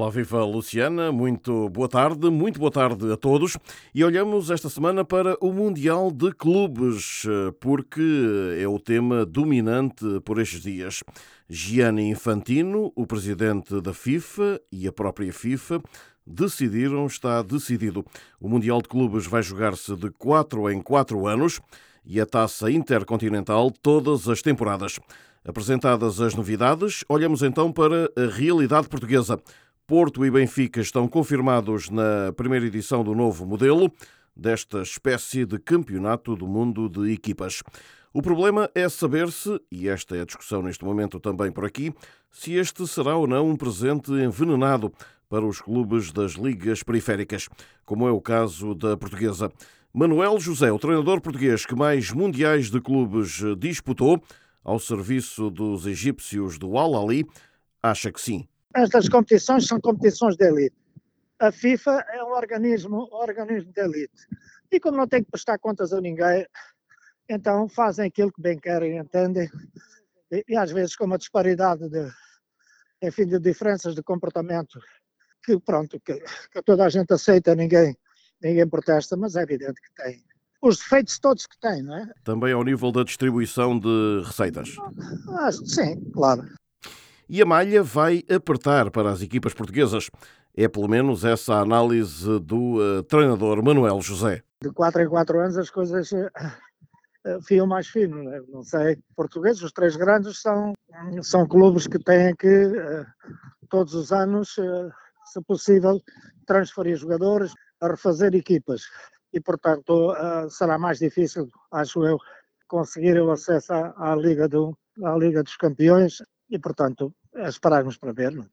Olá, viva Luciana, muito boa tarde, muito boa tarde a todos. E olhamos esta semana para o Mundial de Clubes, porque é o tema dominante por estes dias. Gianni Infantino, o presidente da FIFA e a própria FIFA, decidiram, está decidido. O Mundial de Clubes vai jogar-se de 4 em 4 anos e a taça intercontinental todas as temporadas. Apresentadas as novidades, olhamos então para a realidade portuguesa. Porto e Benfica estão confirmados na primeira edição do novo modelo desta espécie de campeonato do mundo de equipas. O problema é saber se, e esta é a discussão neste momento também por aqui, se este será ou não um presente envenenado para os clubes das ligas periféricas, como é o caso da portuguesa. Manuel José, o treinador português que mais mundiais de clubes disputou, ao serviço dos egípcios do Al-Ali, acha que sim. Estas competições são competições de elite. A FIFA é um organismo, um organismo de elite. E como não tem que prestar contas a ninguém, então fazem aquilo que bem querem, entendem? E, e às vezes com uma disparidade de, enfim, de diferenças de comportamento que, pronto, que, que toda a gente aceita, ninguém, ninguém protesta, mas é evidente que tem os defeitos todos que tem, não é? Também ao nível da distribuição de receitas. Ah, sim, claro. E a malha vai apertar para as equipas portuguesas. É pelo menos essa a análise do uh, treinador Manuel José. De 4 em 4 anos as coisas uh, fiam mais fino, né? não sei. Portugueses, os três grandes, são, são clubes que têm que, todos os anos, se possível, transferir jogadores, refazer equipas. E, portanto, será mais difícil, acho eu, conseguir o acesso à, Liga, do, à Liga dos Campeões e, portanto, esperarmos para ver. Não?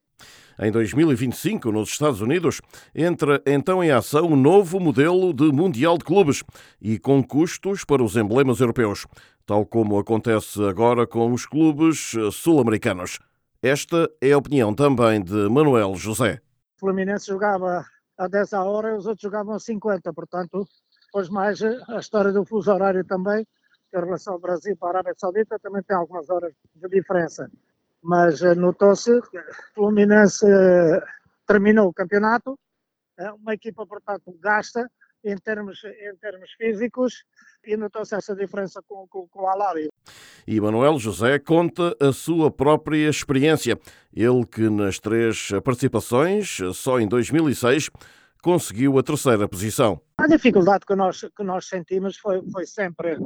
Em 2025, nos Estados Unidos, entra então em ação um novo modelo de Mundial de Clubes e com custos para os emblemas europeus, tal como acontece agora com os clubes sul-americanos. Esta é a opinião também de Manuel José. O Fluminense jogava a 10 a hora e os outros jogavam a 50, portanto, depois mais a história do fuso horário também, a relação ao Brasil para a Arábia Saudita também tem algumas horas de diferença mas eh, notou-se que o Fluminense eh, terminou o campeonato, é uma equipa, portanto, gasta em termos, em termos físicos e notou-se essa diferença com, com, com o Alari. E Manuel José conta a sua própria experiência. Ele que nas três participações, só em 2006, conseguiu a terceira posição. A dificuldade que nós, que nós sentimos foi, foi sempre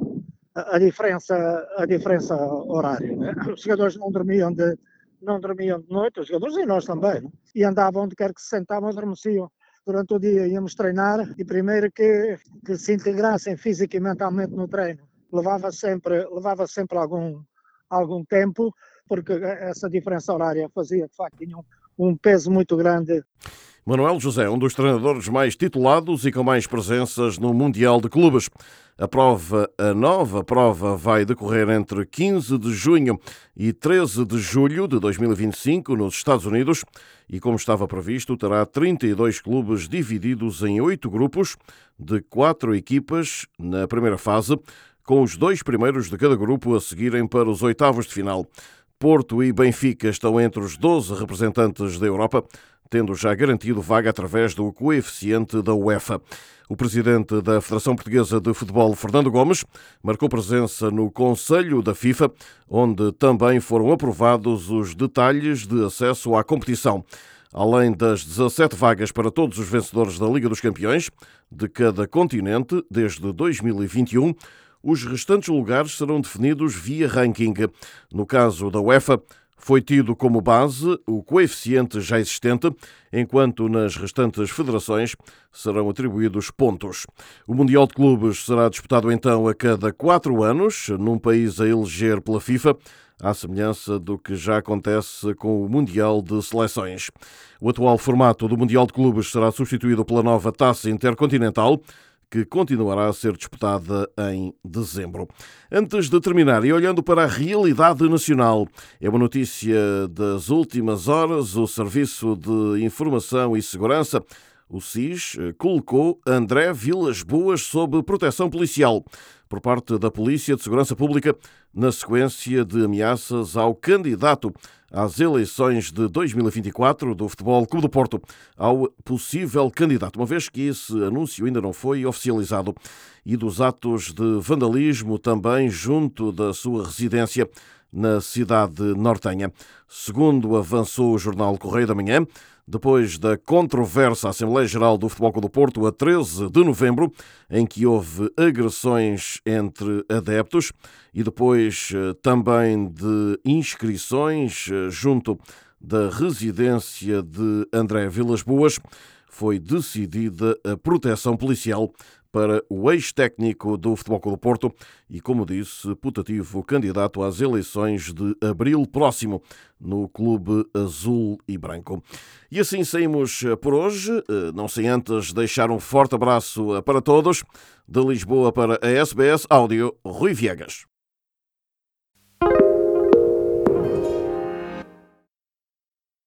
a diferença, a diferença horária. Né? Os jogadores não dormiam de, não dormiam de noite, os jogadores e nós também, né? e andavam onde quer que se sentavam, adormeciam. Durante o dia íamos treinar e primeiro que, que se integrassem física e mentalmente no treino. Levava sempre, levava sempre algum, algum tempo, porque essa diferença horária fazia, de facto, um, um peso muito grande. Manuel José, um dos treinadores mais titulados e com mais presenças no Mundial de Clubes. A prova, a nova prova, vai decorrer entre 15 de junho e 13 de julho de 2025 nos Estados Unidos e, como estava previsto, terá 32 clubes divididos em oito grupos de quatro equipas na primeira fase, com os dois primeiros de cada grupo a seguirem para os oitavos de final. Porto e Benfica estão entre os 12 representantes da Europa, tendo já garantido vaga através do coeficiente da UEFA. O presidente da Federação Portuguesa de Futebol, Fernando Gomes, marcou presença no Conselho da FIFA, onde também foram aprovados os detalhes de acesso à competição. Além das 17 vagas para todos os vencedores da Liga dos Campeões de cada continente desde 2021, os restantes lugares serão definidos via ranking. No caso da UEFA, foi tido como base o coeficiente já existente, enquanto nas restantes federações serão atribuídos pontos. O Mundial de Clubes será disputado então a cada quatro anos, num país a eleger pela FIFA, à semelhança do que já acontece com o Mundial de Seleções. O atual formato do Mundial de Clubes será substituído pela nova Taça Intercontinental, que continuará a ser disputada em dezembro. Antes de terminar, e olhando para a realidade nacional, é uma notícia das últimas horas: o Serviço de Informação e Segurança. O SIS colocou André Vilas Boas sob proteção policial. Por parte da Polícia de Segurança Pública, na sequência de ameaças ao candidato às eleições de 2024 do Futebol Clube do Porto, ao possível candidato, uma vez que esse anúncio ainda não foi oficializado, e dos atos de vandalismo também junto da sua residência na cidade nortenha. Segundo avançou o jornal Correio da Manhã, depois da controversa Assembleia Geral do Futebol Clube do Porto a 13 de novembro, em que houve agressões entre adeptos e depois eh, também de inscrições eh, junto da residência de André Vilas Boas, foi decidida a proteção policial para o ex-técnico do Futebol Clube do Porto e, como disse, putativo candidato às eleições de abril próximo no Clube Azul e Branco. E assim saímos por hoje, eh, não sem antes deixar um forte abraço para todos. De Lisboa para a SBS Áudio, Rui Viegas.